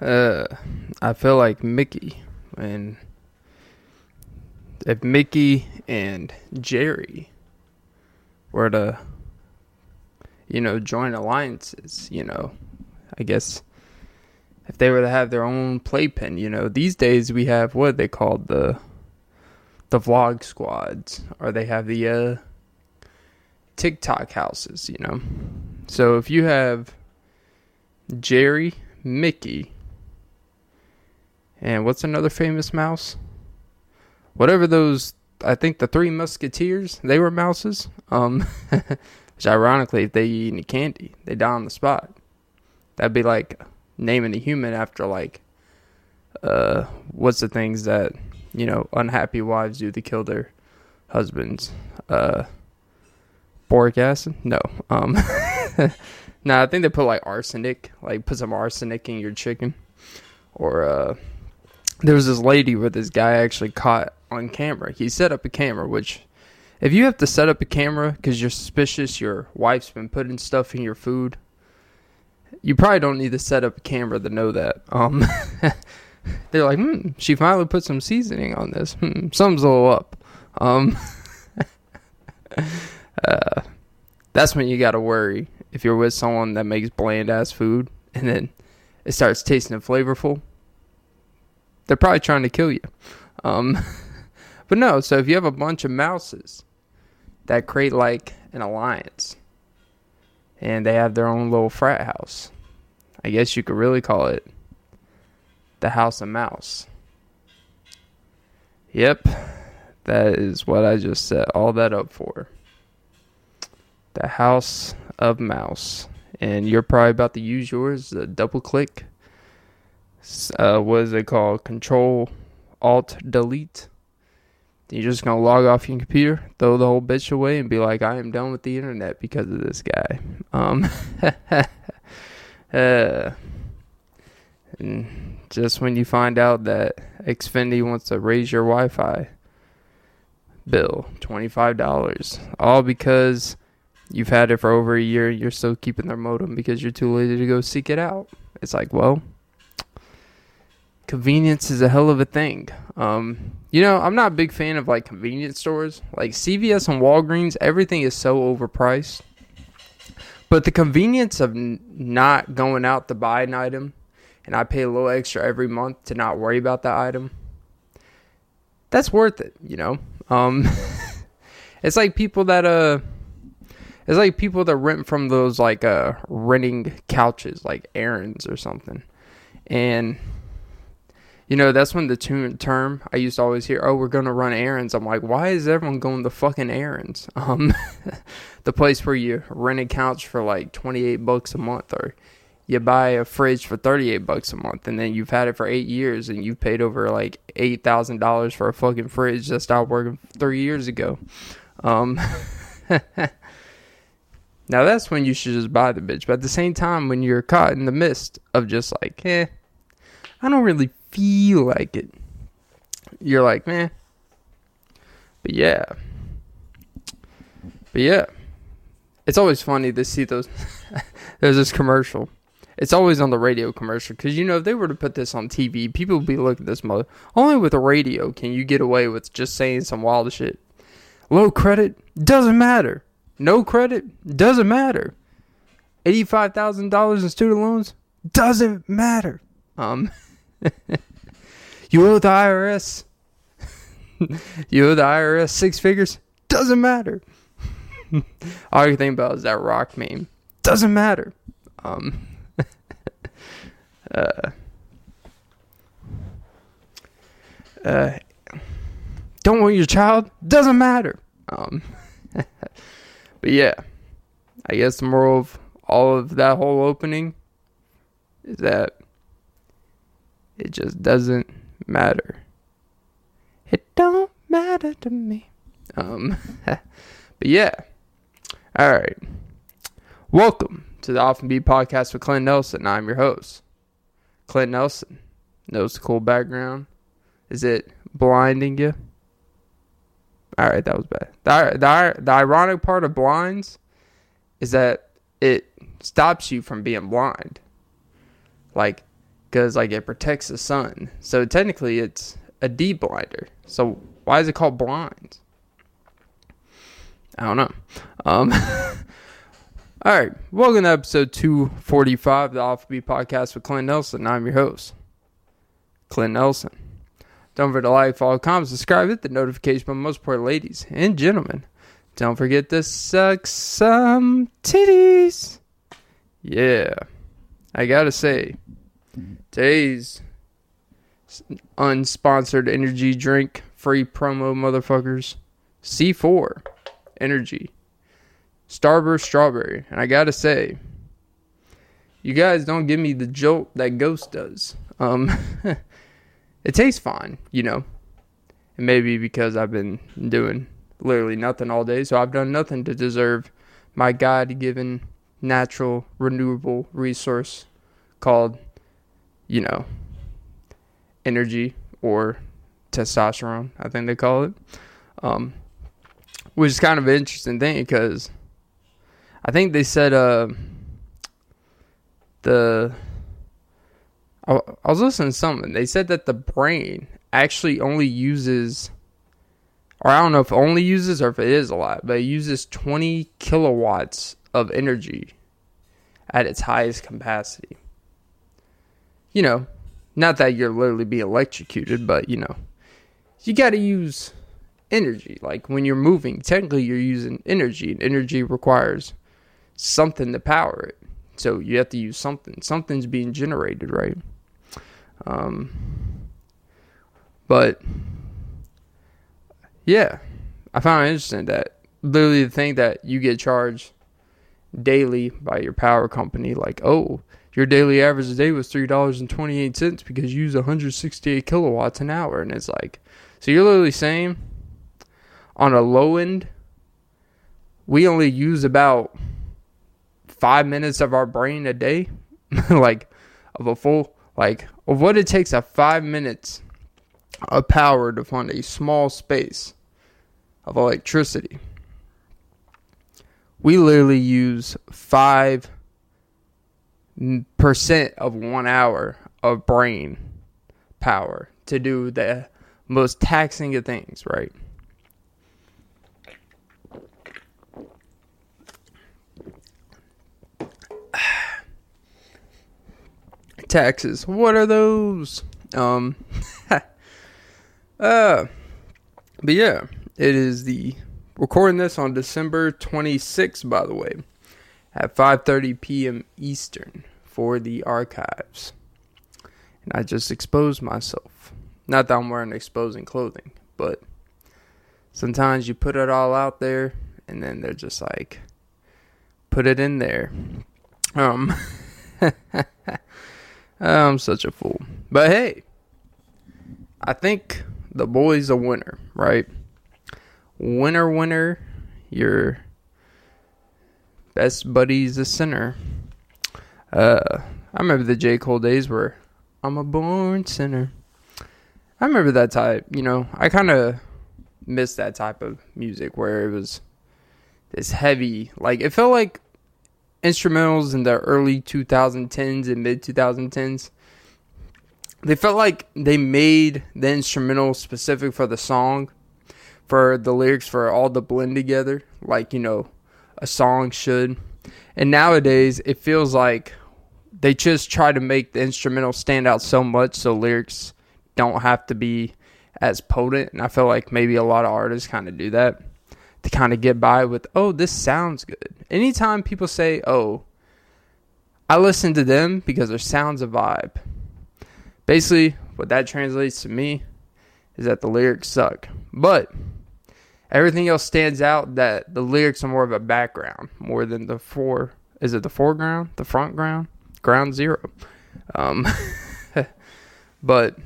Uh, I feel like Mickey and if Mickey and Jerry were to, you know, join alliances, you know, I guess if they were to have their own playpen, you know, these days we have what they called the the vlog squads, or they have the uh, TikTok houses, you know. So if you have Jerry, Mickey, and what's another famous mouse? Whatever those, I think the Three Musketeers, they were mouses. Um, which ironically, if they eat any candy, they die on the spot. That'd be like naming a human after like, uh, what's the things that you know unhappy wives do to kill their husbands? Uh, boric acid? No. Um, no, I think they put like arsenic, like put some arsenic in your chicken, or uh there was this lady where this guy actually caught on camera. He set up a camera, which if you have to set up a camera because you're suspicious your wife's been putting stuff in your food, you probably don't need to set up a camera to know that. Um, they're like, hmm, she finally put some seasoning on this. Hmm, something's a little up. Um, uh, that's when you got to worry if you're with someone that makes bland ass food and then it starts tasting flavorful they're probably trying to kill you. Um, but no, so if you have a bunch of mouses that create like an alliance and they have their own little frat house, I guess you could really call it the House of Mouse. Yep, that is what I just set all that up for. The House of Mouse. And you're probably about to use yours, double click uh, what is it called? Control Alt Delete. You're just gonna log off your computer, throw the whole bitch away, and be like, "I am done with the internet because of this guy." Um, uh, and just when you find out that Xfinity wants to raise your Wi-Fi bill twenty five dollars, all because you've had it for over a year, you're still keeping their modem because you're too lazy to go seek it out. It's like, well, convenience is a hell of a thing. Um, you know, I'm not a big fan of like convenience stores. Like CVS and Walgreens, everything is so overpriced. But the convenience of n- not going out to buy an item and I pay a little extra every month to not worry about that item, that's worth it, you know? Um, it's like people that, uh, it's like people that rent from those like uh renting couches like Aaron's or something. And you know, that's when the term I used to always hear, "Oh, we're gonna run errands." I'm like, why is everyone going to fucking errands? Um, the place where you rent a couch for like 28 bucks a month, or you buy a fridge for 38 bucks a month, and then you've had it for eight years, and you've paid over like eight thousand dollars for a fucking fridge that stopped working three years ago. Um, now that's when you should just buy the bitch. But at the same time, when you're caught in the midst of just like, eh, I don't really feel like it, you're like, man. But yeah. But yeah. It's always funny to see those. There's this commercial. It's always on the radio commercial because you know if they were to put this on TV, people would be looking at this mother. Only with a radio can you get away with just saying some wild shit. Low credit doesn't matter. No credit doesn't matter. Eighty-five thousand dollars in student loans doesn't matter. Um, you owe the IRS. you owe the IRS six figures. Doesn't matter. All you think about is that rock meme. Doesn't matter. Um, uh, uh, don't want your child. Doesn't matter. Um, but yeah, I guess the moral of all of that whole opening is that it just doesn't matter. It don't matter to me. Um, but yeah. All right. Welcome to the Off N Beat podcast with Clint Nelson. I'm your host, Clint Nelson. Knows the cool background. Is it blinding you? All right, that was bad. The, the, the ironic part of blinds is that it stops you from being blind. Like, because like it protects the sun. So technically, it's a D blinder. So why is it called blinds? I don't know. Um, all right, welcome to episode 245 of the Off Beat Podcast with Clint Nelson. I'm your host, Clint Nelson. Don't forget to like, follow, comment, subscribe, hit the notification bell. Most important, ladies and gentlemen, don't forget to suck some titties. Yeah, I gotta say, today's unsponsored energy drink, free promo motherfuckers, C4 Energy, Starburst Strawberry, and I gotta say, you guys don't give me the jolt that Ghost does. Um, it tastes fine, you know. And maybe because I've been doing literally nothing all day, so I've done nothing to deserve my God given natural renewable resource called, you know, energy or testosterone, I think they call it. Um, which is kind of an interesting thing because I think they said uh, the I, I was listening to something. They said that the brain actually only uses, or I don't know if only uses or if it is a lot, but it uses 20 kilowatts of energy at its highest capacity. You know, not that you're literally be electrocuted, but you know, you got to use energy. Like when you're moving, technically you're using energy, and energy requires something to power it. So you have to use something. Something's being generated, right? Um, but yeah, I found it interesting that literally the thing that you get charged daily by your power company, like, oh, your daily average a day was three dollars and twenty eight cents because you use 168 kilowatts an hour, and it's like, so you're literally saying on a low end, we only use about five minutes of our brain a day, like of a full, like of what it takes a five minutes of power to fund a small space of electricity. We literally use five percent of one hour of brain power to do the most taxing of things, right? Taxes. What are those? Um uh but yeah, it is the recording this on December 26th by the way at 5:30 p.m. Eastern for the archives. And I just exposed myself. Not that I'm wearing exposing clothing, but sometimes you put it all out there and then they're just like put it in there. Um I'm such a fool. But hey, I think the boy's a winner, right? Winner, winner, your best buddy's a sinner. Uh, I remember the J. Cole days where I'm a born sinner. I remember that type, you know, I kind of missed that type of music where it was this heavy, like, it felt like instrumentals in the early 2010s and mid 2010s. They felt like they made the instrumental specific for the song, for the lyrics, for all the blend together, like, you know, a song should. And nowadays, it feels like they just try to make the instrumental stand out so much so lyrics don't have to be as potent. And I feel like maybe a lot of artists kind of do that to kind of get by with, oh, this sounds good. Anytime people say, oh, I listen to them because their sound's a vibe. Basically, what that translates to me is that the lyrics suck. But everything else stands out that the lyrics are more of a background more than the fore. Is it the foreground? The front ground? Ground zero. Um, but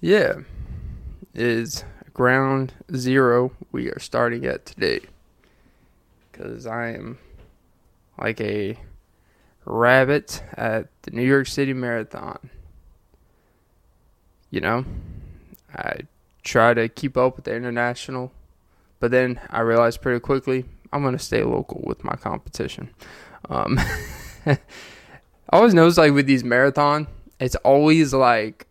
yeah, is ground zero we are starting at today. Because I am like a rabbit at the New York City Marathon. You know, I try to keep up with the international, but then I realized pretty quickly I'm to stay local with my competition. Um, I always notice like with these marathon, it's always like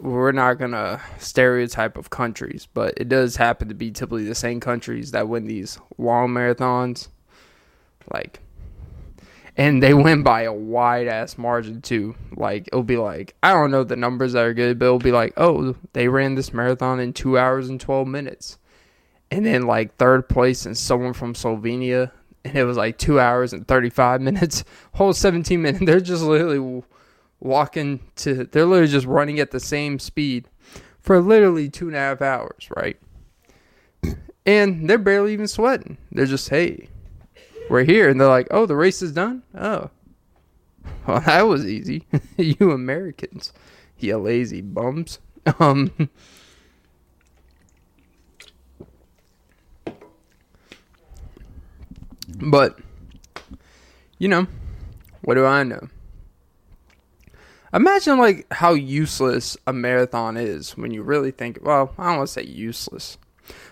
we're not gonna stereotype of countries, but it does happen to be typically the same countries that win these long marathons. Like, and they win by a wide ass margin too. Like, it'll be like I don't know the numbers that are good, but it'll be like, oh, they ran this marathon in two hours and twelve minutes, and then like third place and someone from Slovenia, and it was like two hours and thirty five minutes, whole seventeen minutes. They're just literally walking to they're literally just running at the same speed for literally two and a half hours, right? And they're barely even sweating. They're just, hey, we're here. And they're like, oh, the race is done? Oh. Well, that was easy. you Americans, you lazy bums. Um, but, you know, what do I know? Imagine like how useless a marathon is when you really think. Well, I don't want to say useless,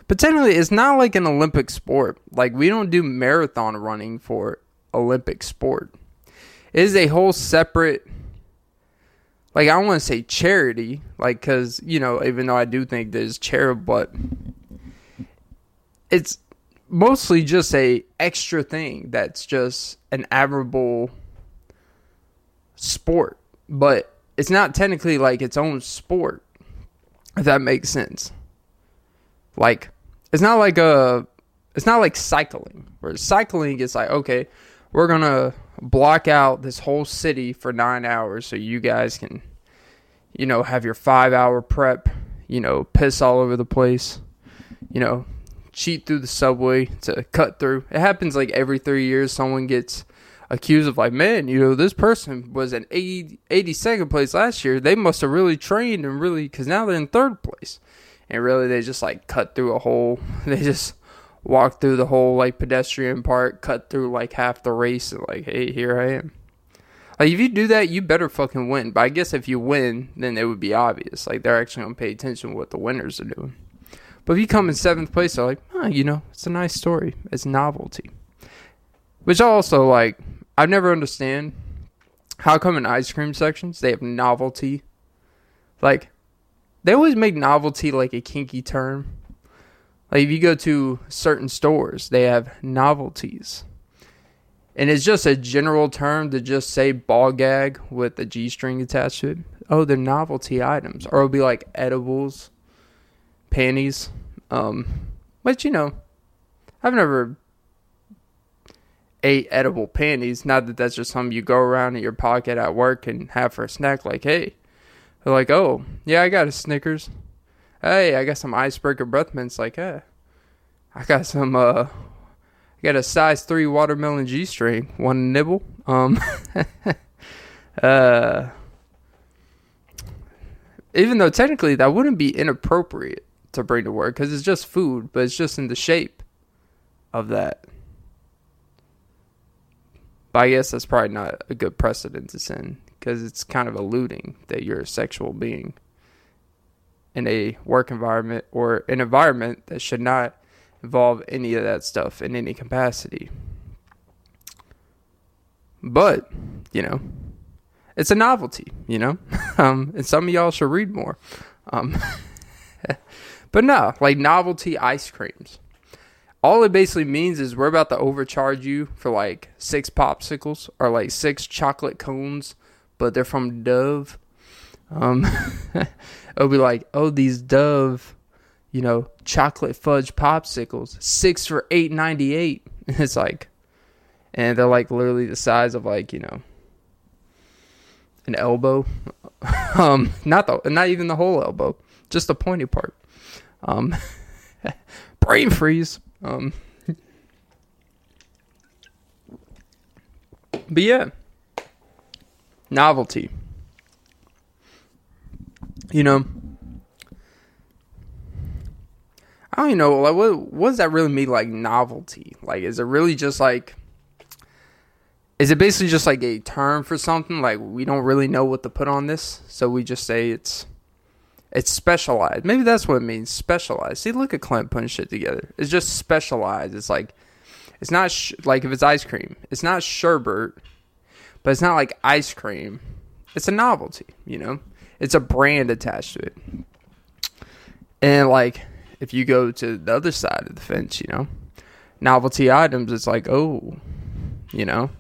but technically, it's not like an Olympic sport. Like we don't do marathon running for Olympic sport. It is a whole separate. Like I don't want to say charity, like because you know, even though I do think there's charity, but it's mostly just a extra thing that's just an admirable sport but it's not technically like its own sport. If that makes sense. Like it's not like a it's not like cycling. Where cycling is like, okay, we're gonna block out this whole city for nine hours so you guys can, you know, have your five hour prep, you know, piss all over the place, you know, cheat through the subway to cut through. It happens like every three years someone gets accused of like, man, you know, this person was in 80, 82nd place last year. They must have really trained and really, because now they're in third place. And really, they just like cut through a whole, they just walk through the whole like pedestrian part, cut through like half the race, and like, hey, here I am. Like, if you do that, you better fucking win. But I guess if you win, then it would be obvious. Like, they're actually going to pay attention to what the winners are doing. But if you come in seventh place, they're like, oh, you know, it's a nice story. It's novelty. Which also, like, I never understand how come in ice cream sections they have novelty. Like they always make novelty like a kinky term. Like if you go to certain stores, they have novelties. And it's just a general term to just say ball gag with a G string attached to it. Oh, they're novelty items. Or it'll be like edibles, panties. Um, but you know, I've never ate edible panties. Not that that's just something you go around in your pocket at work and have for a snack. Like, hey, they're like, oh, yeah, I got a Snickers. Hey, I got some icebreaker breath mints. Like, hey, I got some. uh I got a size three watermelon G string. One nibble. Um. uh. Even though technically that wouldn't be inappropriate to bring to work because it's just food, but it's just in the shape of that. But I guess that's probably not a good precedent to send because it's kind of alluding that you're a sexual being in a work environment or an environment that should not involve any of that stuff in any capacity. But, you know, it's a novelty, you know? um, and some of y'all should read more. Um, but no, like novelty ice creams all it basically means is we're about to overcharge you for like six popsicles or like six chocolate cones, but they're from Dove. Um, it'll be like, oh, these Dove, you know, chocolate fudge popsicles, six for eight ninety eight. It's like, and they're like literally the size of like you know, an elbow. um, not the not even the whole elbow, just the pointy part. Um, brain freeze. Um, but yeah, novelty. You know, I don't know. Like, what what does that really mean? Like novelty? Like, is it really just like? Is it basically just like a term for something? Like we don't really know what to put on this, so we just say it's it's specialized. Maybe that's what it means. Specialized. See, look at Clint putting shit together. It's just specialized. It's like It's not sh- like if it's ice cream, it's not sherbet, but it's not like ice cream. It's a novelty, you know. It's a brand attached to it. And like if you go to the other side of the fence, you know, novelty items, it's like, oh, you know,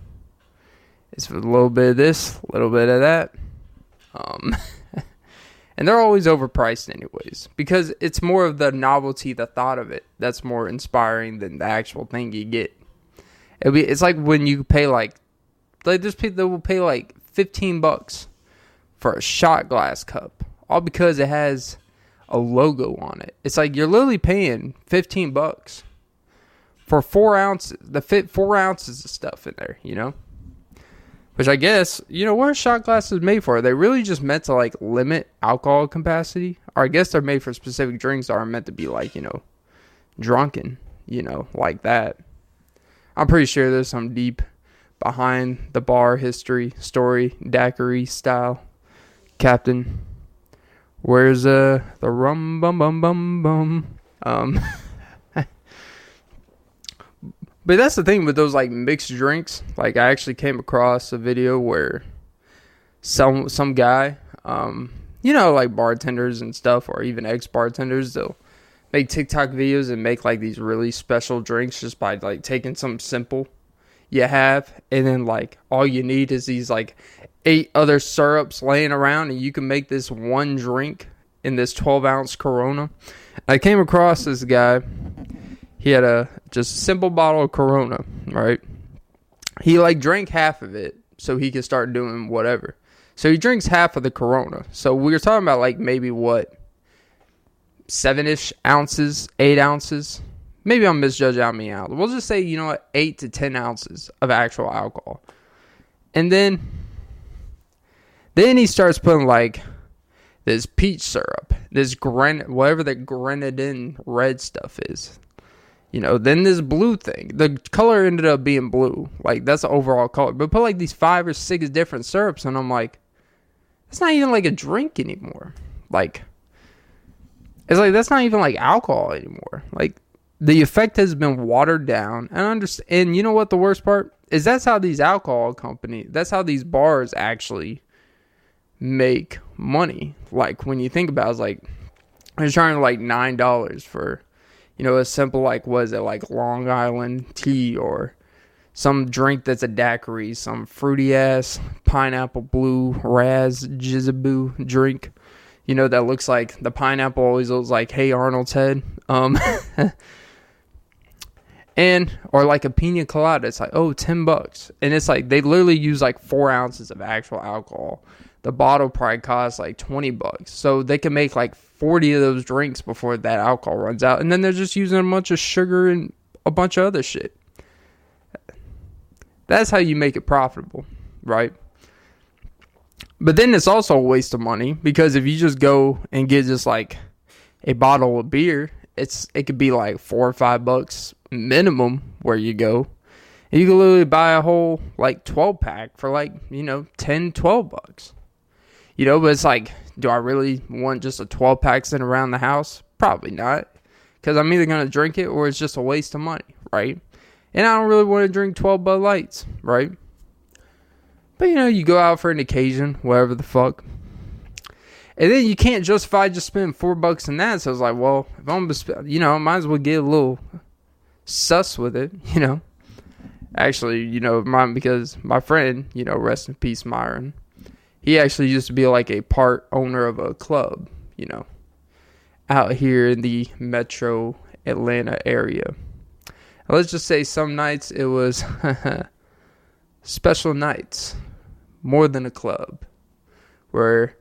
it's a little bit of this, a little bit of that. Um, and they're always overpriced, anyways, because it's more of the novelty, the thought of it that's more inspiring than the actual thing you get. Be, it's like when you pay like, like there's people that will pay like 15 bucks for a shot glass cup, all because it has a logo on it. It's like you're literally paying 15 bucks for four ounces, the fit four ounces of stuff in there, you know? Which I guess, you know, what are shot glasses made for? Are they really just meant to like limit alcohol capacity? Or I guess they're made for specific drinks that are meant to be like, you know, drunken, you know, like that. I'm pretty sure there's some deep behind the bar history story, daiquiri style. Captain, where's uh the rum bum bum bum bum? Um But that's the thing with those like mixed drinks. Like I actually came across a video where some some guy, um, you know, like bartenders and stuff, or even ex bartenders, they'll make TikTok videos and make like these really special drinks just by like taking some simple you have, and then like all you need is these like eight other syrups laying around, and you can make this one drink in this 12 ounce Corona. I came across this guy he had a just a simple bottle of Corona, right? He like drank half of it so he could start doing whatever. So he drinks half of the Corona. So we were talking about like maybe what seven ish ounces, eight ounces. Maybe I'm misjudging how many ounces. We'll just say you know what, eight to ten ounces of actual alcohol, and then then he starts putting like this peach syrup, this gren whatever the grenadine red stuff is. You know, then this blue thing. The color ended up being blue. Like that's the overall color. But put like these five or six different syrups and I'm like, it's not even like a drink anymore. Like it's like that's not even like alcohol anymore. Like the effect has been watered down. And understand and you know what the worst part is that's how these alcohol companies that's how these bars actually make money. Like when you think about it, it's like they're charging like nine dollars for you know, a simple like was it like Long Island tea or some drink that's a daiquiri, some fruity ass pineapple blue raz jizaboo drink. You know that looks like the pineapple always looks like Hey Arnold's head. Um and or like a pina colada, it's like, oh, 10 bucks. And it's like they literally use like four ounces of actual alcohol. The bottle probably costs like 20 bucks. So they can make like 40 of those drinks before that alcohol runs out. And then they're just using a bunch of sugar and a bunch of other shit. That's how you make it profitable, right? But then it's also a waste of money because if you just go and get just like a bottle of beer, it's it could be like four or five bucks minimum where you go. And you can literally buy a whole like 12 pack for like, you know, 10, 12 bucks. You know, but it's like do I really want just a 12 pack sitting around the house? Probably not. Because I'm either going to drink it or it's just a waste of money, right? And I don't really want to drink 12 Bud Lights, right? But you know, you go out for an occasion, whatever the fuck. And then you can't justify just spending four bucks on that. So I was like, well, if I'm, you know, I might as well get a little sus with it, you know. Actually, you know, mine because my friend, you know, rest in peace, Myron he actually used to be like a part owner of a club, you know, out here in the metro Atlanta area. let's just say some nights it was special nights, more than a club, where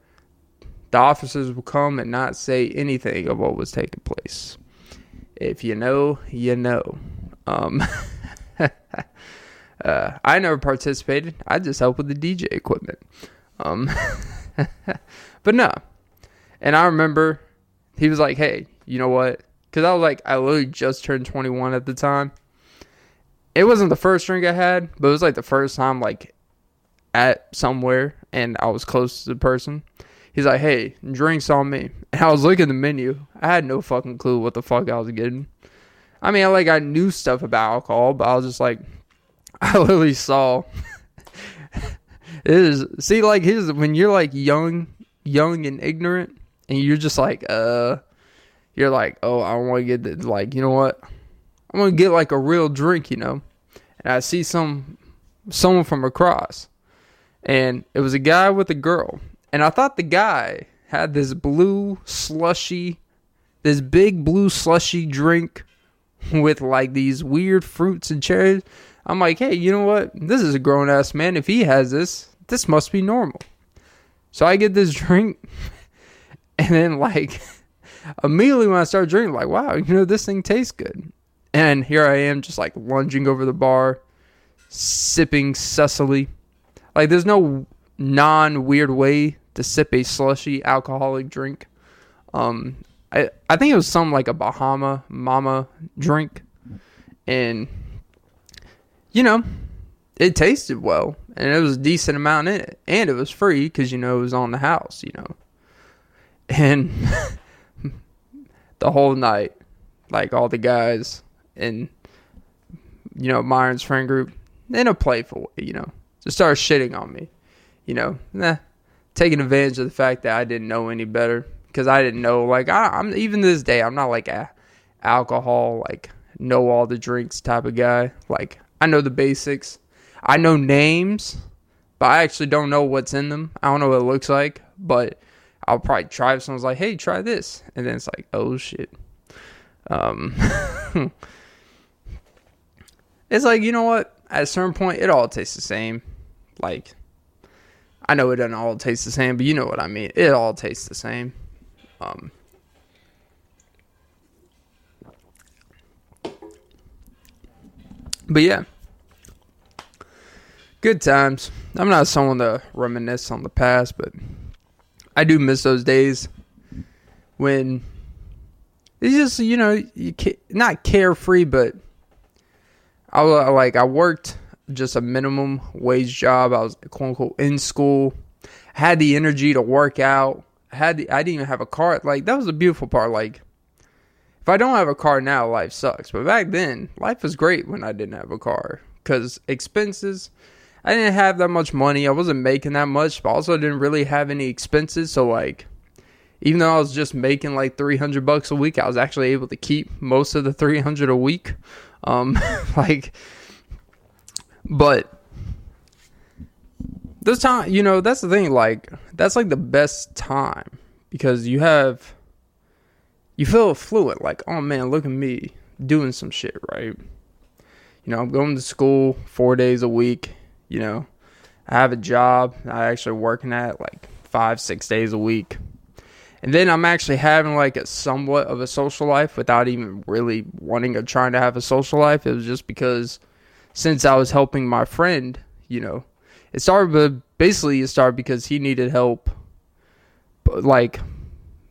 the officers would come and not say anything of what was taking place. If you know, you know. Um, uh, I never participated. I just helped with the DJ equipment. Um, but no. And I remember he was like, hey, you know what? Because I was like, I literally just turned 21 at the time. It wasn't the first drink I had, but it was like the first time, like, at somewhere and I was close to the person. He's like, hey, drinks on me. And I was looking at the menu. I had no fucking clue what the fuck I was getting. I mean, I like I knew stuff about alcohol, but I was just like, I literally saw. It is see like his when you're like young, young and ignorant, and you're just like, uh, you're like, oh, I want to get the, like, you know what? I'm gonna get like a real drink, you know. And I see some someone from across, and it was a guy with a girl, and I thought the guy had this blue slushy, this big blue slushy drink with like these weird fruits and cherries. I'm like, hey, you know what? This is a grown ass man. If he has this, this must be normal. So I get this drink, and then like immediately when I start drinking, like, wow, you know, this thing tastes good. And here I am, just like lunging over the bar, sipping Cecily. Like, there's no non weird way to sip a slushy alcoholic drink. Um, I I think it was some like a Bahama Mama drink, and you know, it tasted well, and it was a decent amount in it, and it was free because you know it was on the house, you know, and the whole night, like all the guys and you know Myron's friend group in a playful way, you know, just started shitting on me, you know, nah, taking advantage of the fact that I didn't know any better because I didn't know like I, am even this day I'm not like a alcohol like know all the drinks type of guy. Like I know the basics, I know names, but I actually don't know what's in them. I don't know what it looks like, but I'll probably try if someone's like, "Hey, try this," and then it's like, "Oh shit." Um, it's like you know what? At a certain point, it all tastes the same. Like, I know it doesn't all taste the same, but you know what I mean. It all tastes the same. Um, but yeah, good times. I'm not someone to reminisce on the past, but I do miss those days when it's just you know you not carefree, but I like I worked just a minimum wage job. I was quote unquote in school. Had the energy to work out. Had the, I didn't even have a car. Like that was the beautiful part. Like if I don't have a car now, life sucks. But back then, life was great when I didn't have a car because expenses I didn't have that much money. I wasn't making that much, but also didn't really have any expenses. So like, even though I was just making like 300 bucks a week, I was actually able to keep most of the 300 a week. Um, like, but this time, you know, that's the thing. Like, that's like the best time because you have, you feel fluent. Like, oh man, look at me doing some shit, right? You know, I'm going to school four days a week you know, I have a job I actually working at like five, six days a week. And then I'm actually having like a somewhat of a social life without even really wanting or trying to have a social life. It was just because since I was helping my friend, you know, it started, but basically it started because he needed help. Like,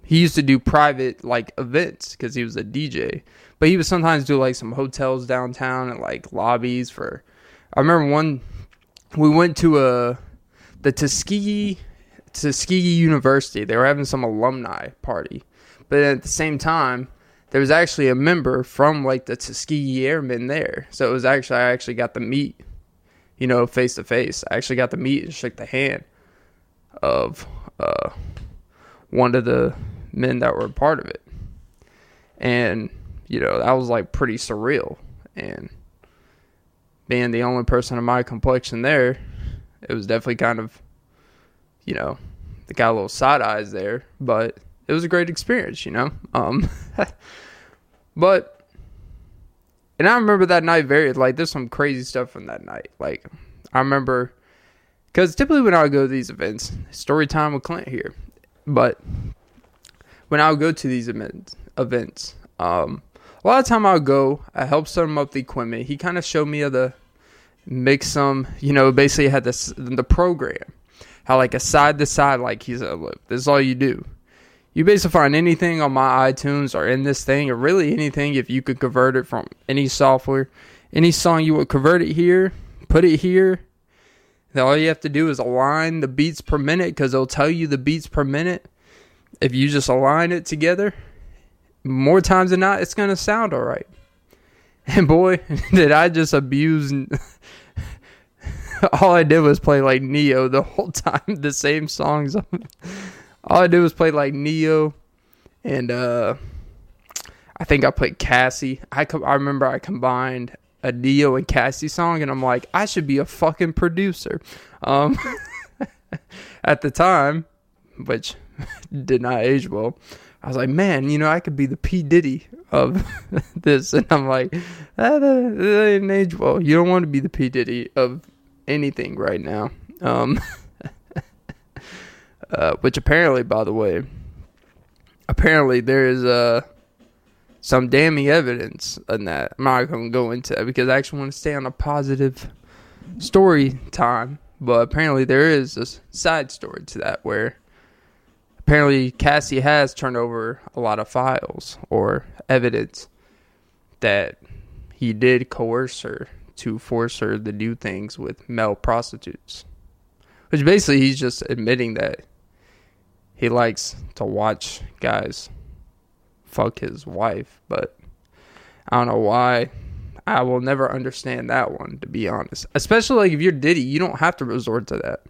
he used to do private like events because he was a DJ, but he would sometimes do like some hotels downtown and like lobbies for. I remember one we went to a the Tuskegee Tuskegee University. They were having some alumni party, but at the same time, there was actually a member from like the Tuskegee Airmen there. So it was actually I actually got to meet, you know, face to face. I actually got to meet and shake the hand of uh, one of the men that were part of it, and you know that was like pretty surreal and being the only person of my complexion there, it was definitely kind of, you know, they got a little side eyes there, but it was a great experience, you know. Um, but, and I remember that night very like there's some crazy stuff from that night. Like I remember, because typically when I would go to these events, story time with Clint here, but when I would go to these events, events, um, a lot of time I'll go, I help set him up the equipment. He kind of showed me the make some, you know, basically had this the program, how like a side to side, like he's a this is all you do. You basically find anything on my iTunes or in this thing, or really anything if you could convert it from any software, any song you would convert it here, put it here. Then all you have to do is align the beats per minute because it'll tell you the beats per minute. If you just align it together, more times than not, it's gonna sound all right. And boy, did I just abuse. All I did was play like Ne-Yo the whole time, the same songs. All I did was play like Ne-Yo, and uh, I think I played Cassie. I co- I remember I combined a Ne-Yo and Cassie song, and I'm like, I should be a fucking producer. Um, at the time, which did not age well. I was like, man, you know, I could be the P Diddy of this, and I'm like, that, that age well. You don't want to be the P Diddy of anything right now. Um, uh, which apparently, by the way, apparently there is uh, some damning evidence in that. I'm not going to go into that because I actually want to stay on a positive story time. But apparently there is a side story to that where apparently Cassie has turned over a lot of files or evidence that he did coerce her to force her to do things with male prostitutes. Which basically he's just admitting that he likes to watch guys fuck his wife, but I don't know why. I will never understand that one, to be honest. Especially like if you're Diddy, you don't have to resort to that.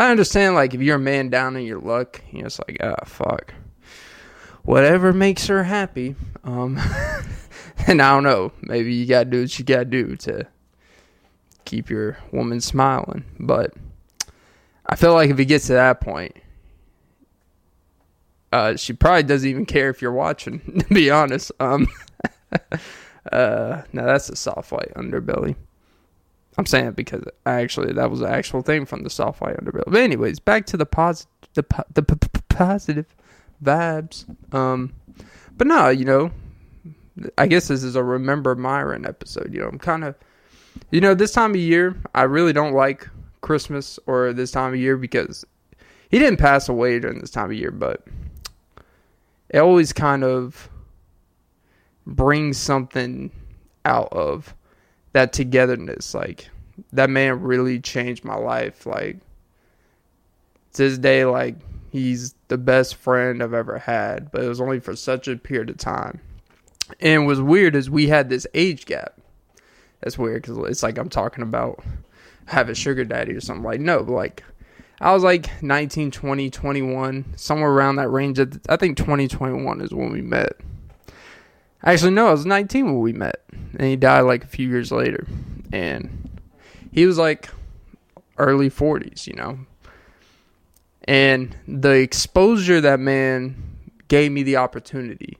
I understand, like, if you're a man down in your luck, you know, it's like, ah, fuck. Whatever makes her happy. Um, and I don't know. Maybe you gotta do what you gotta do to keep your woman smiling. But I feel like if it gets to that point, uh, she probably doesn't even care if you're watching, to be honest. Um, uh, now that's a soft white underbelly. I'm saying it because actually that was an actual thing from the soft white underbelly. But anyways, back to the positive, the the p- p- positive vibes. Um, but no, you know, I guess this is a remember Myron episode. You know, I'm kind of, you know, this time of year I really don't like Christmas or this time of year because he didn't pass away during this time of year, but it always kind of brings something out of that togetherness. Like that man really changed my life. Like to this day, like he's the best friend I've ever had, but it was only for such a period of time. And was weird is we had this age gap. That's weird because it's like I'm talking about have a sugar daddy or something. Like no, like I was like 19, 20, 21, somewhere around that range. I think 2021 is when we met. Actually, no, I was 19 when we met, and he died like a few years later, and he was like early 40s, you know. And the exposure that man gave me the opportunity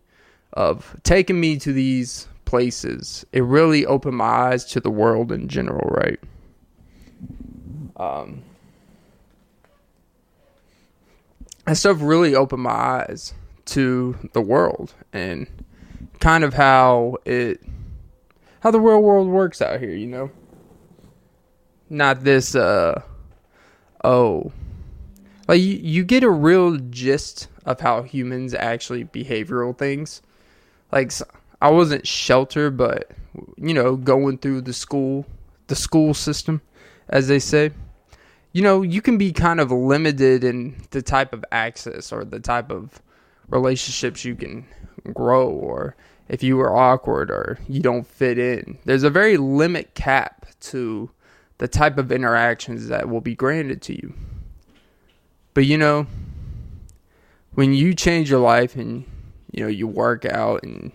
of taking me to these places, it really opened my eyes to the world in general, right? Um, that stuff really opened my eyes to the world and kind of how it how the real world works out here, you know. Not this uh oh like you, you get a real gist of how humans actually behavioral things. Like I wasn't sheltered, but you know, going through the school, the school system, as they say. You know, you can be kind of limited in the type of access or the type of relationships you can grow or if you are awkward or you don't fit in. There's a very limit cap to the type of interactions that will be granted to you. But you know, when you change your life and you know you work out and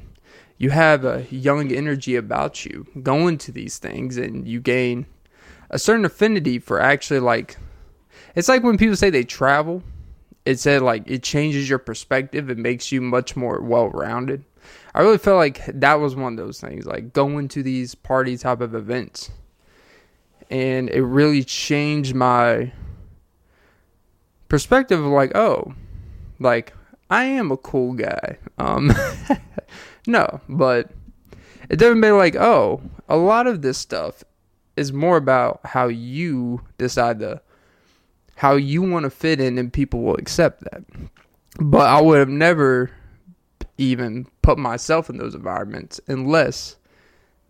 you have a young energy about you going to these things and you gain a certain affinity for actually like it's like when people say they travel it said like it changes your perspective it makes you much more well-rounded I really felt like that was one of those things, like going to these party type of events. And it really changed my perspective of like, oh, like I am a cool guy. Um no, but it doesn't like, oh, a lot of this stuff is more about how you decide to how you want to fit in and people will accept that. But I would have never even put myself in those environments unless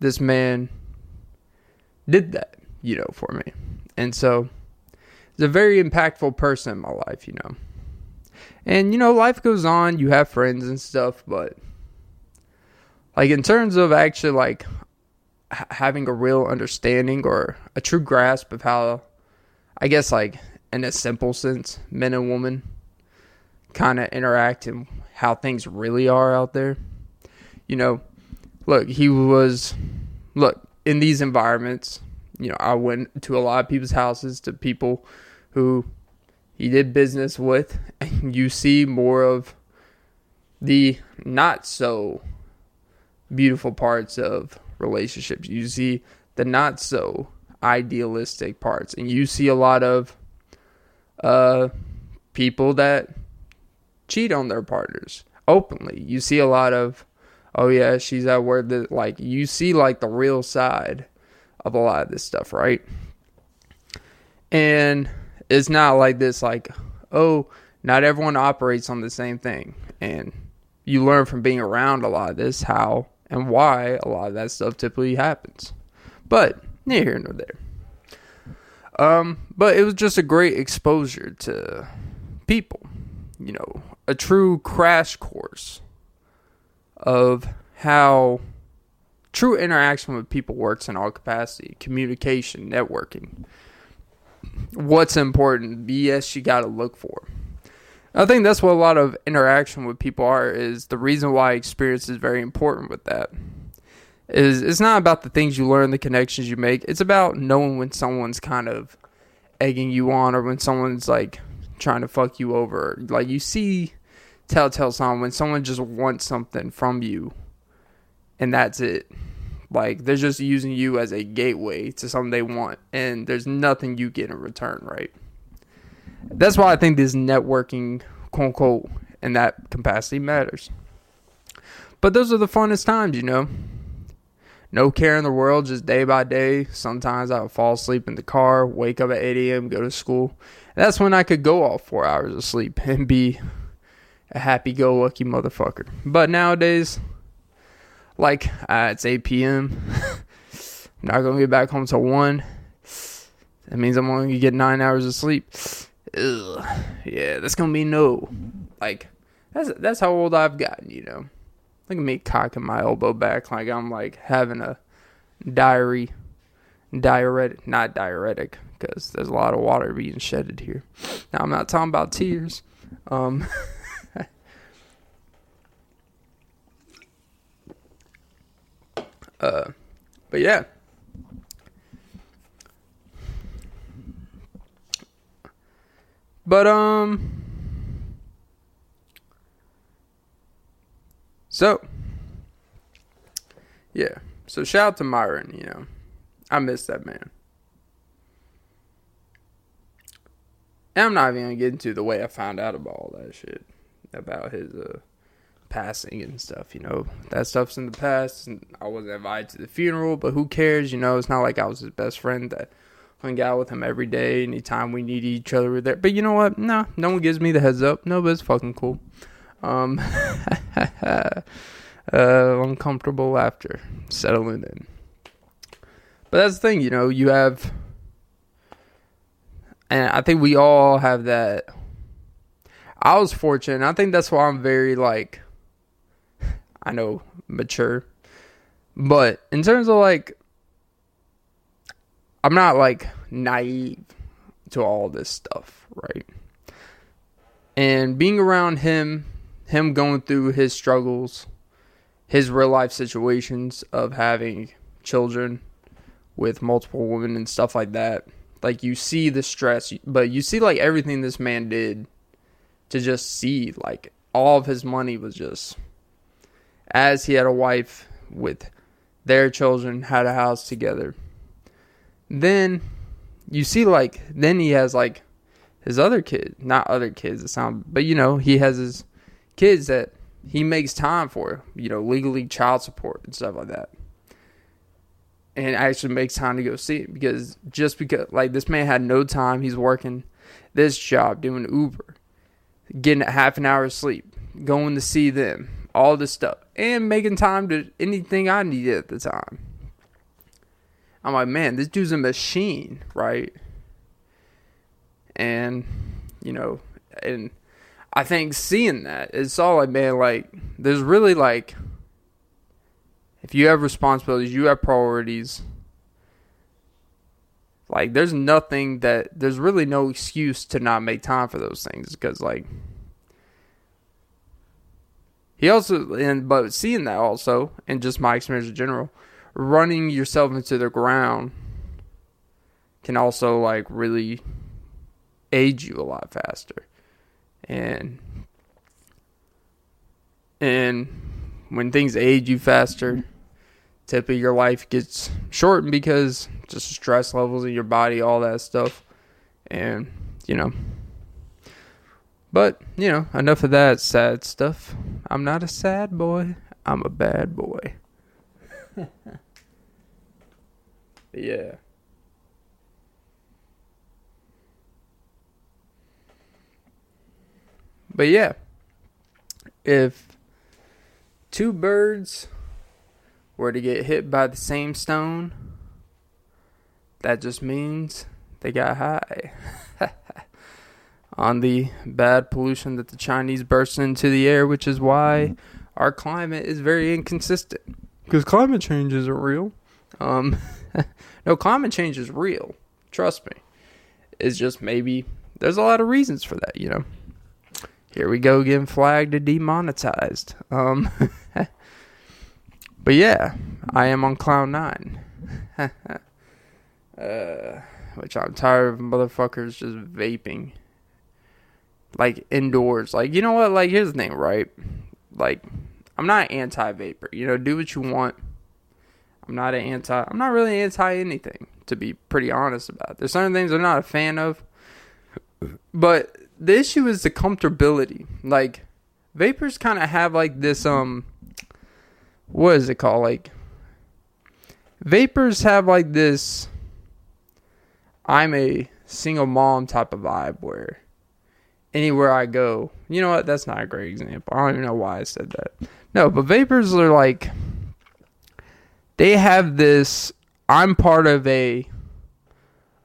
this man did that, you know, for me. And so he's a very impactful person in my life, you know. And you know, life goes on, you have friends and stuff, but like in terms of actually like h- having a real understanding or a true grasp of how I guess like in a simple sense, men and women kind of interact and how things really are out there. You know, look, he was look in these environments. You know, I went to a lot of people's houses to people who he did business with, and you see more of the not so beautiful parts of relationships. You see the not so idealistic parts, and you see a lot of uh, people that cheat on their partners openly. You see a lot of, oh yeah, she's at work. That like you see like the real side of a lot of this stuff, right? And it's not like this, like oh, not everyone operates on the same thing, and you learn from being around a lot of this how and why a lot of that stuff typically happens. But neither here nor there. Um, but it was just a great exposure to people, you know, a true crash course of how true interaction with people works in all capacity, communication, networking. What's important, BS you got to look for. I think that's what a lot of interaction with people are is the reason why experience is very important with that. Is it's not about the things you learn, the connections you make. It's about knowing when someone's kind of egging you on or when someone's like trying to fuck you over. Like you see telltale sign when someone just wants something from you and that's it. Like they're just using you as a gateway to something they want and there's nothing you get in return, right? That's why I think this networking quote unquote in that capacity matters. But those are the funnest times, you know. No care in the world, just day by day. Sometimes I would fall asleep in the car, wake up at 8 a.m., go to school. That's when I could go all four hours of sleep and be a happy go lucky motherfucker. But nowadays, like uh, it's 8 p.m. I'm not gonna get back home till 1. That means I'm only gonna get 9 hours of sleep. Ugh. Yeah, that's gonna be no. Like, that's that's how old I've gotten, you know. Look at me cocking my elbow back like I'm like having a diary, diuretic, not diuretic, because there's a lot of water being shedded here. Now I'm not talking about tears. Um, uh, but yeah. But um So, yeah. So shout out to Myron, you know. I miss that man. And I'm not even gonna get into the way I found out about all that shit. About his uh, passing and stuff, you know. That stuff's in the past and I wasn't invited to the funeral, but who cares, you know, it's not like I was his best friend that hung out with him every day, anytime we needed each other we're there. But you know what? No, no one gives me the heads up. No, but it's fucking cool. Um, uh, uncomfortable laughter settling in. But that's the thing, you know, you have, and I think we all have that. I was fortunate. I think that's why I'm very, like, I know, mature. But in terms of, like, I'm not, like, naive to all this stuff, right? And being around him him going through his struggles, his real life situations of having children with multiple women and stuff like that. Like you see the stress, but you see like everything this man did to just see like all of his money was just as he had a wife with their children, had a house together. Then you see like then he has like his other kid, not other kids, it sound, but you know he has his kids that he makes time for, you know, legally child support and stuff like that. And actually makes time to go see it because just because, like, this man had no time, he's working this job, doing Uber, getting a half an hour of sleep, going to see them, all this stuff, and making time to anything I needed at the time. I'm like, man, this dude's a machine, right? And, you know, and I think seeing that, it's all like, man, like, there's really like if you have responsibilities, you have priorities. Like there's nothing that there's really no excuse to not make time for those things because like he also and but seeing that also and just my experience in general, running yourself into the ground can also like really age you a lot faster. And and when things age you faster, typically your life gets shortened because just stress levels in your body, all that stuff. And, you know. But, you know, enough of that sad stuff. I'm not a sad boy. I'm a bad boy. yeah. But yeah, if two birds were to get hit by the same stone, that just means they got high on the bad pollution that the Chinese burst into the air, which is why our climate is very inconsistent. Because climate change isn't real. Um, no, climate change is real. Trust me. It's just maybe there's a lot of reasons for that, you know. Here we go getting flagged and demonetized. Um, but yeah, I am on cloud nine. uh, which I'm tired of motherfuckers just vaping. Like indoors. Like, you know what? Like, here's the thing, right? Like, I'm not anti vapor. You know, do what you want. I'm not an anti. I'm not really anti anything, to be pretty honest about. It. There's certain things I'm not a fan of, but the issue is the comfortability. Like vapors kind of have like this um what is it called? Like vapors have like this I'm a single mom type of vibe where anywhere I go, you know what? That's not a great example. I don't even know why I said that. No, but vapors are like they have this I'm part of a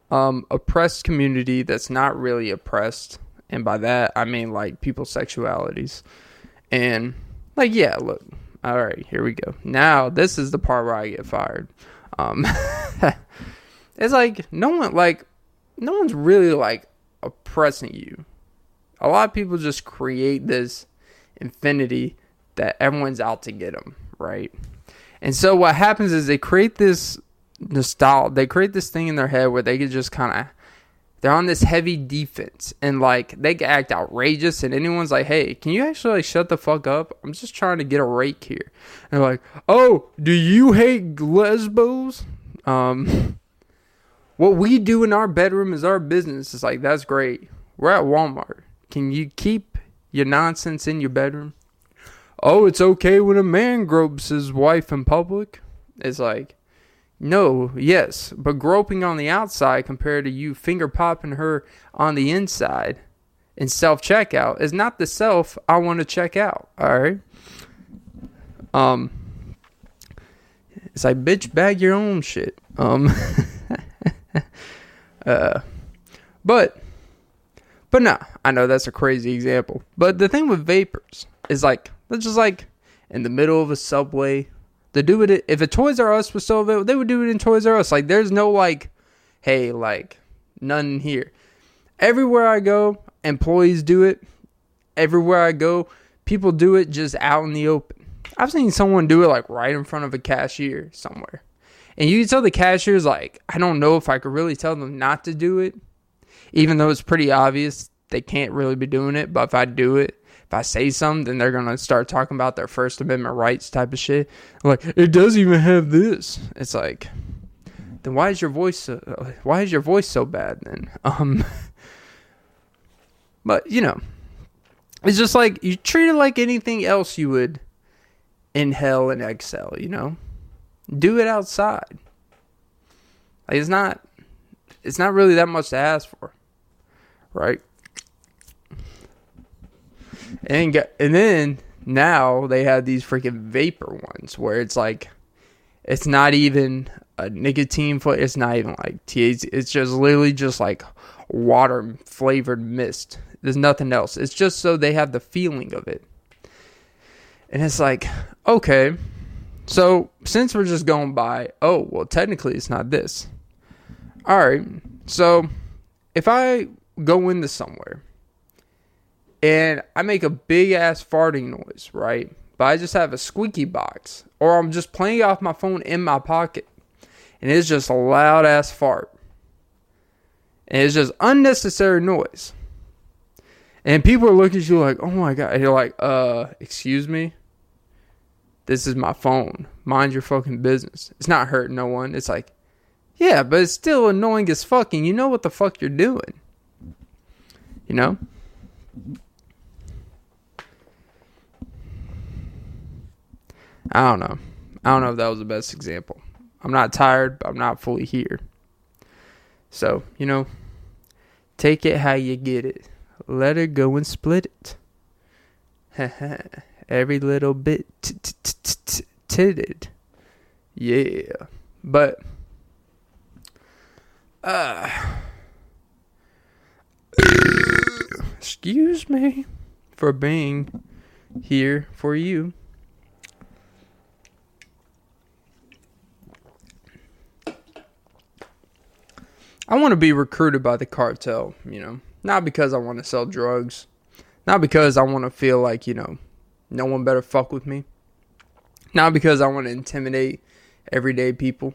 um oppressed community that's not really oppressed and by that I mean like people's sexualities. And like yeah, look. All right, here we go. Now this is the part where I get fired. Um it's like no one like no one's really like oppressing you. A lot of people just create this infinity that everyone's out to get them, right? And so what happens is they create this nostalgia. They create this thing in their head where they can just kind of they're on this heavy defense and like they can act outrageous and anyone's like hey can you actually like shut the fuck up? I'm just trying to get a rake here. And like oh do you hate lesbos? Um what we do in our bedroom is our business. It's like that's great. We're at walmart. Can you keep your nonsense in your bedroom? Oh it's okay when a man gropes his wife in public. It's like no, yes, but groping on the outside compared to you finger popping her on the inside in self checkout is not the self I want to check out. All right. Um, it's like bitch, bag your own shit. Um, uh, but, but no, I know that's a crazy example. But the thing with vapors is like, that's just like in the middle of a subway they do it if a Toys R Us was still available, they would do it in Toys R Us. Like there's no like, hey, like none here. Everywhere I go, employees do it. Everywhere I go, people do it just out in the open. I've seen someone do it like right in front of a cashier somewhere. And you can tell the cashier's like, I don't know if I could really tell them not to do it, even though it's pretty obvious they can't really be doing it. But if I do it, if I say something, they're gonna start talking about their First Amendment rights type of shit. Like it does even have this. It's like, then why is your voice? So, why is your voice so bad then? Um, but you know, it's just like you treat it like anything else you would inhale and exhale. You know, do it outside. Like it's not, it's not really that much to ask for, right? And get, and then now they have these freaking vapor ones where it's like it's not even a nicotine foot. It's not even like THC. It's just literally just like water flavored mist. There's nothing else. It's just so they have the feeling of it. And it's like, okay, So since we're just going by, oh, well, technically it's not this. All right. So if I go into somewhere and I make a big ass farting noise, right? But I just have a squeaky box, or I'm just playing off my phone in my pocket, and it's just a loud ass fart. And it's just unnecessary noise. And people are looking at you like, oh my God. And you're like, uh, excuse me? This is my phone. Mind your fucking business. It's not hurting no one. It's like, yeah, but it's still annoying as fucking. You know what the fuck you're doing. You know? I don't know. I don't know if that was the best example. I'm not tired, but I'm not fully here. So, you know, take it how you get it. Let her go and split it. Every little bit titted. Yeah. But, uh, excuse me for being here for you. I want to be recruited by the cartel, you know, not because I want to sell drugs, not because I want to feel like, you know, no one better fuck with me, not because I want to intimidate everyday people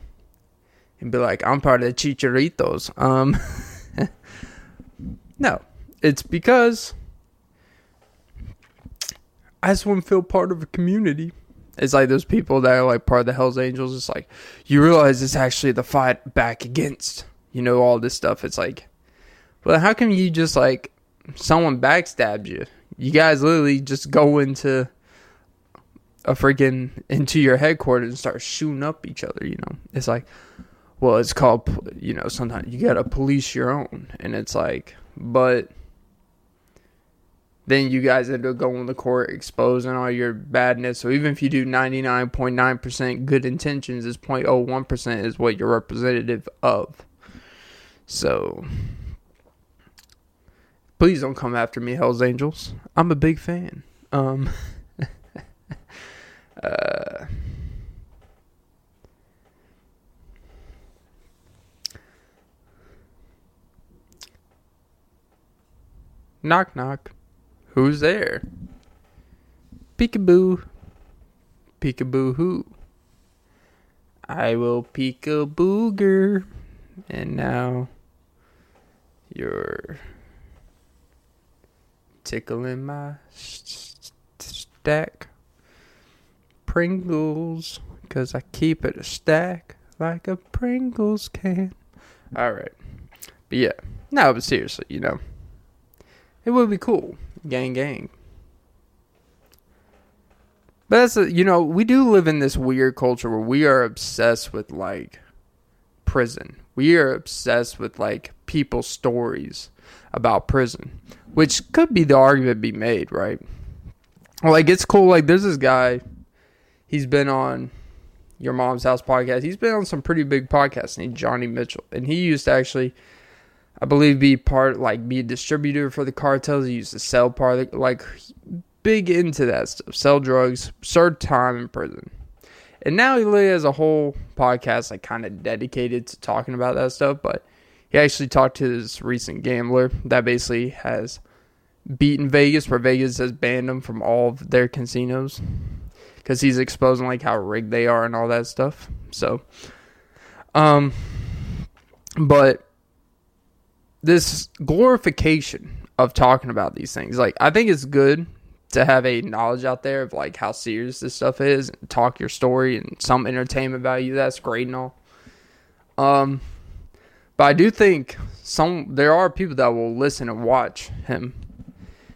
and be like, I'm part of the chicharitos. Um, no, it's because I just want to feel part of a community. It's like those people that are like part of the Hells Angels. It's like you realize it's actually the fight back against you know all this stuff. It's like, well, how come you just like someone backstabbed you? You guys literally just go into a freaking into your headquarters and start shooting up each other. You know, it's like, well, it's called you know sometimes you gotta police your own, and it's like, but then you guys end up going to court exposing all your badness. So even if you do 99.9% good intentions, is 0.01% is what you're representative of. So please don't come after me, Hell's Angels. I'm a big fan. Um uh Knock knock. Who's there? Peekaboo. Peekaboo who? I will peek a booger. And now you're tickling my stack. Pringles, because I keep it a stack like a Pringles can. Alright. But yeah. No, but seriously, you know. It would be cool. Gang, gang. But that's, a, you know, we do live in this weird culture where we are obsessed with, like, prison. We are obsessed with like people's stories about prison, which could be the argument be made, right? Like it's cool. Like there's this guy, he's been on your mom's house podcast. He's been on some pretty big podcasts named Johnny Mitchell, and he used to actually, I believe, be part like be a distributor for the cartels. He used to sell part like big into that stuff, sell drugs, served time in prison. And now he literally has a whole podcast like kind of dedicated to talking about that stuff. But he actually talked to this recent gambler that basically has beaten Vegas, where Vegas has banned him from all of their casinos because he's exposing like how rigged they are and all that stuff. So, um, but this glorification of talking about these things, like I think it's good to have a knowledge out there of like how serious this stuff is and talk your story and some entertainment value that's great and all. Um but i do think some there are people that will listen and watch him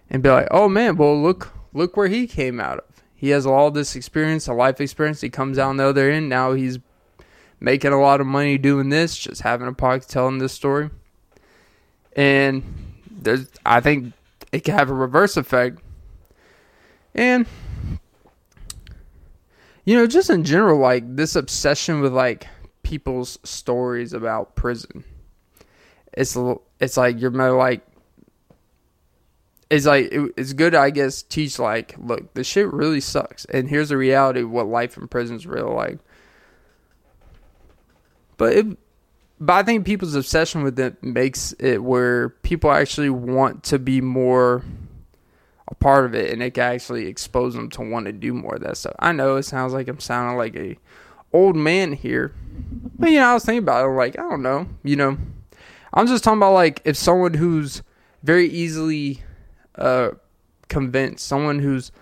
and be like oh man well look look where he came out of. He has all this experience a life experience. He comes out on the other end. Now he's making a lot of money doing this just having a podcast telling this story. And there's i think it can have a reverse effect and you know, just in general, like this obsession with like people's stories about prison. It's it's like you're more like it's like it, it's good I guess teach like look the shit really sucks and here's the reality of what life in prison is real like but it but I think people's obsession with it makes it where people actually want to be more a part of it and it can actually expose them to want to do more of that stuff. I know it sounds like I'm sounding like a old man here. But you know, I was thinking about it like, I don't know, you know. I'm just talking about like if someone who's very easily uh convinced, someone who's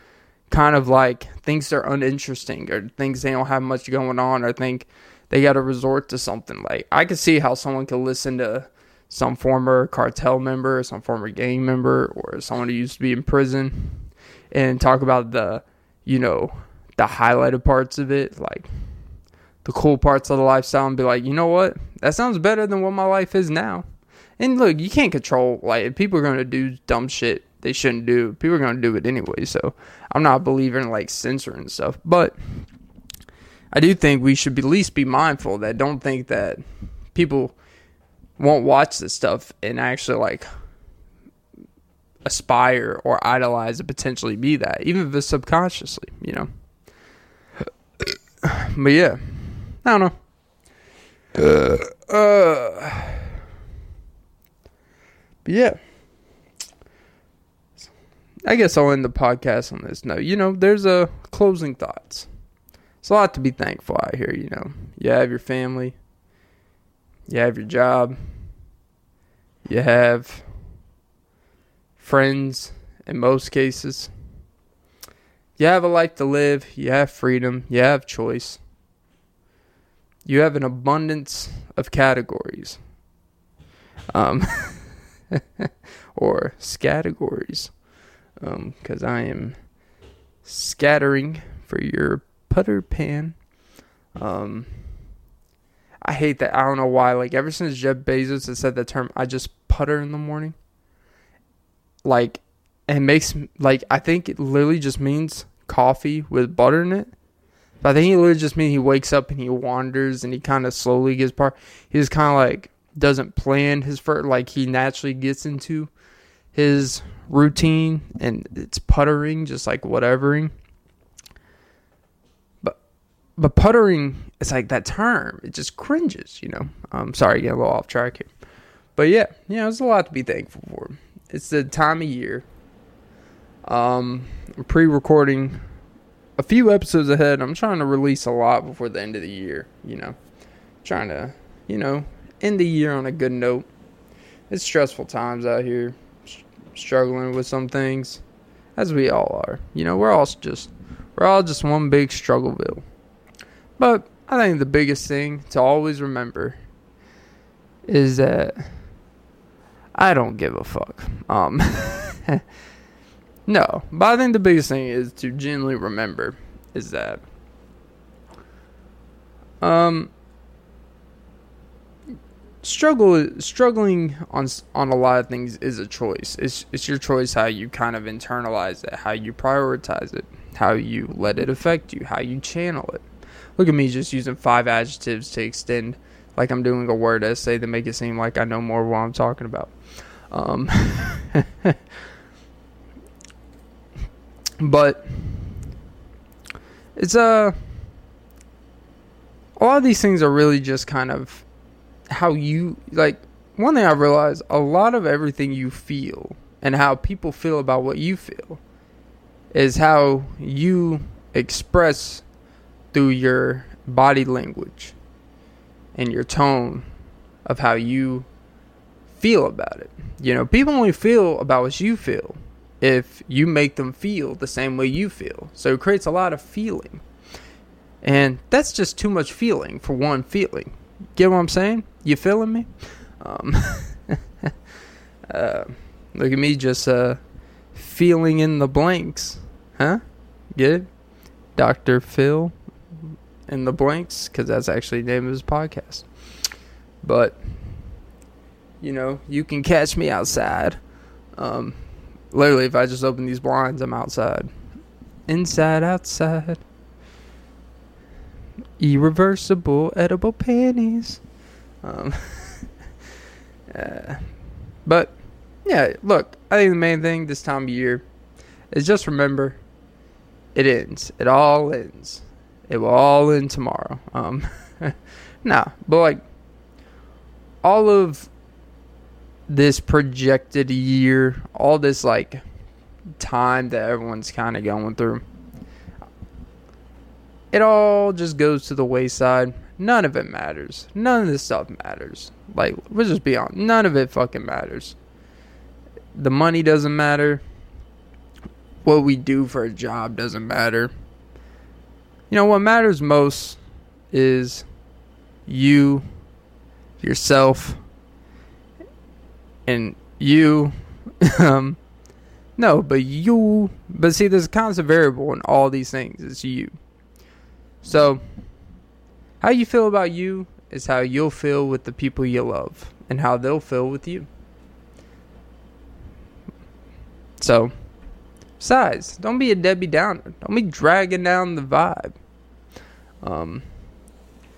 kind of like thinks they're uninteresting or thinks they don't have much going on or think they got to resort to something. Like I could see how someone could listen to some former cartel member, some former gang member, or someone who used to be in prison, and talk about the, you know, the highlighted parts of it, like the cool parts of the lifestyle, and be like, you know what, that sounds better than what my life is now. And look, you can't control like if people are gonna do dumb shit they shouldn't do. People are gonna do it anyway. So I'm not a believer in like censoring stuff, but I do think we should at least be mindful that don't think that people won't watch this stuff and actually like aspire or idolize and potentially be that, even if it's subconsciously, you know. but yeah, I don't know. Uh, uh, but yeah. I guess I'll end the podcast on this note. You know, there's a closing thoughts it's a lot to be thankful out here, you know. You have your family, you have your job, you have friends in most cases. You have a life to live, you have freedom, you have choice. You have an abundance of categories. Um, or categories. Because um, I am scattering for your putter pan. Um, I hate that. I don't know why. Like ever since Jeff Bezos has said the term, I just putter in the morning. Like, it makes like I think it literally just means coffee with butter in it. But I think it literally just means he wakes up and he wanders and he kind of slowly gets part. He just kind of like doesn't plan his first. Like he naturally gets into his routine and it's puttering, just like whatevering but puttering it's like that term. It just cringes you know? I'm sorry getting a little off track here. But yeah yeah there's a lot to be thankful for. It's the time of year. Um i'm pre-recording a few episodes ahead. I'm trying to release a lot before the end of the year you know? Trying to you know end the year on a good note. It's stressful times out here struggling with some things as we all are. You know we're all just we're all just one big struggleville but I think the biggest thing to always remember is that I don't give a fuck. Um, no, but I think the biggest thing is to genuinely remember is that um struggle struggling on on a lot of things is a choice. It's it's your choice how you kind of internalize it, how you prioritize it, how you let it affect you, how you channel it. Look at me just using five adjectives to extend like I'm doing a word essay to make it seem like I know more what I'm talking about. Um, but it's a uh, a lot of these things are really just kind of how you like one thing I realized a lot of everything you feel and how people feel about what you feel is how you express through your body language and your tone of how you feel about it. You know, people only feel about what you feel if you make them feel the same way you feel. So it creates a lot of feeling. And that's just too much feeling for one feeling. Get what I'm saying? You feeling me? Um, uh, look at me just uh, feeling in the blanks. Huh? Get it? Dr. Phil in the blanks because that's actually the name of his podcast. But you know, you can catch me outside. Um, literally, if I just open these blinds, I'm outside. Inside, outside. Irreversible edible panties. Um, uh, but yeah, look, I think the main thing this time of year is just remember it ends. It all ends. It will all end tomorrow. Um, nah, but like all of this projected year, all this like time that everyone's kind of going through, it all just goes to the wayside. None of it matters. None of this stuff matters. Like, we'll just be honest. None of it fucking matters. The money doesn't matter. What we do for a job doesn't matter. You know, what matters most is you, yourself, and you. um, no, but you. But see, there's a constant variable in all these things. It's you. So, how you feel about you is how you'll feel with the people you love and how they'll feel with you. So, besides, don't be a Debbie Downer. Don't be dragging down the vibe. Um,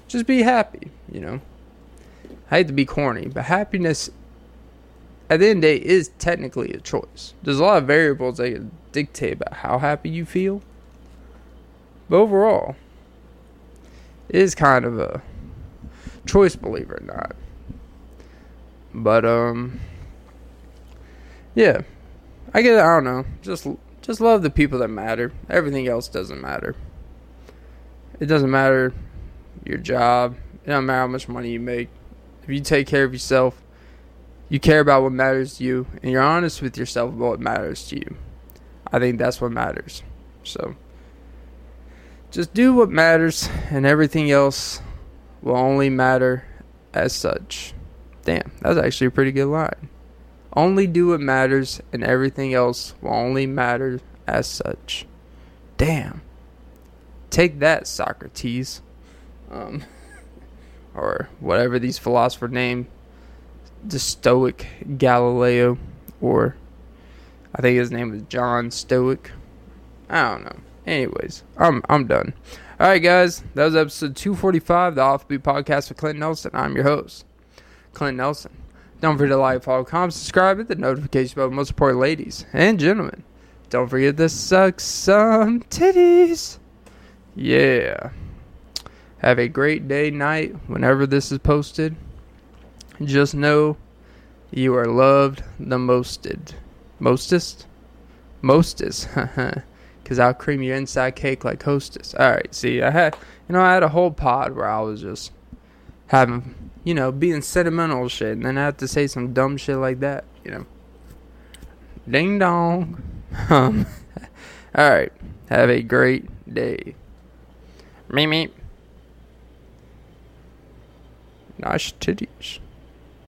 just be happy, you know. I hate to be corny, but happiness at the end of the day is technically a choice. There's a lot of variables that dictate about how happy you feel. But overall, it is kind of a choice, believe it or not. But um, yeah, I get. I don't know. Just just love the people that matter. Everything else doesn't matter. It doesn't matter your job. It doesn't matter how much money you make. If you take care of yourself, you care about what matters to you, and you're honest with yourself about what matters to you. I think that's what matters. So just do what matters, and everything else will only matter as such. Damn, that's actually a pretty good line. Only do what matters, and everything else will only matter as such. Damn. Take that, Socrates. Um, or whatever these philosophers name the Stoic Galileo, or I think his name was John Stoic. I don't know. Anyways, I'm I'm done. All right, guys, that was episode 245, the Off N Beat Podcast with Clint Nelson. I'm your host, Clint Nelson. Don't forget to like, follow, comment, subscribe, hit the notification bell. Most important, ladies and gentlemen, don't forget to suck some titties. Yeah. Have a great day, night, whenever this is posted. Just know you are loved the mosted. Mostest? Mostest. because I'll cream your inside cake like Hostess. All right, see, I had, you know, I had a whole pod where I was just having, you know, being sentimental shit, and then I have to say some dumb shit like that, you know. Ding dong. Um, all right, have a great day. Me me. Nice titties.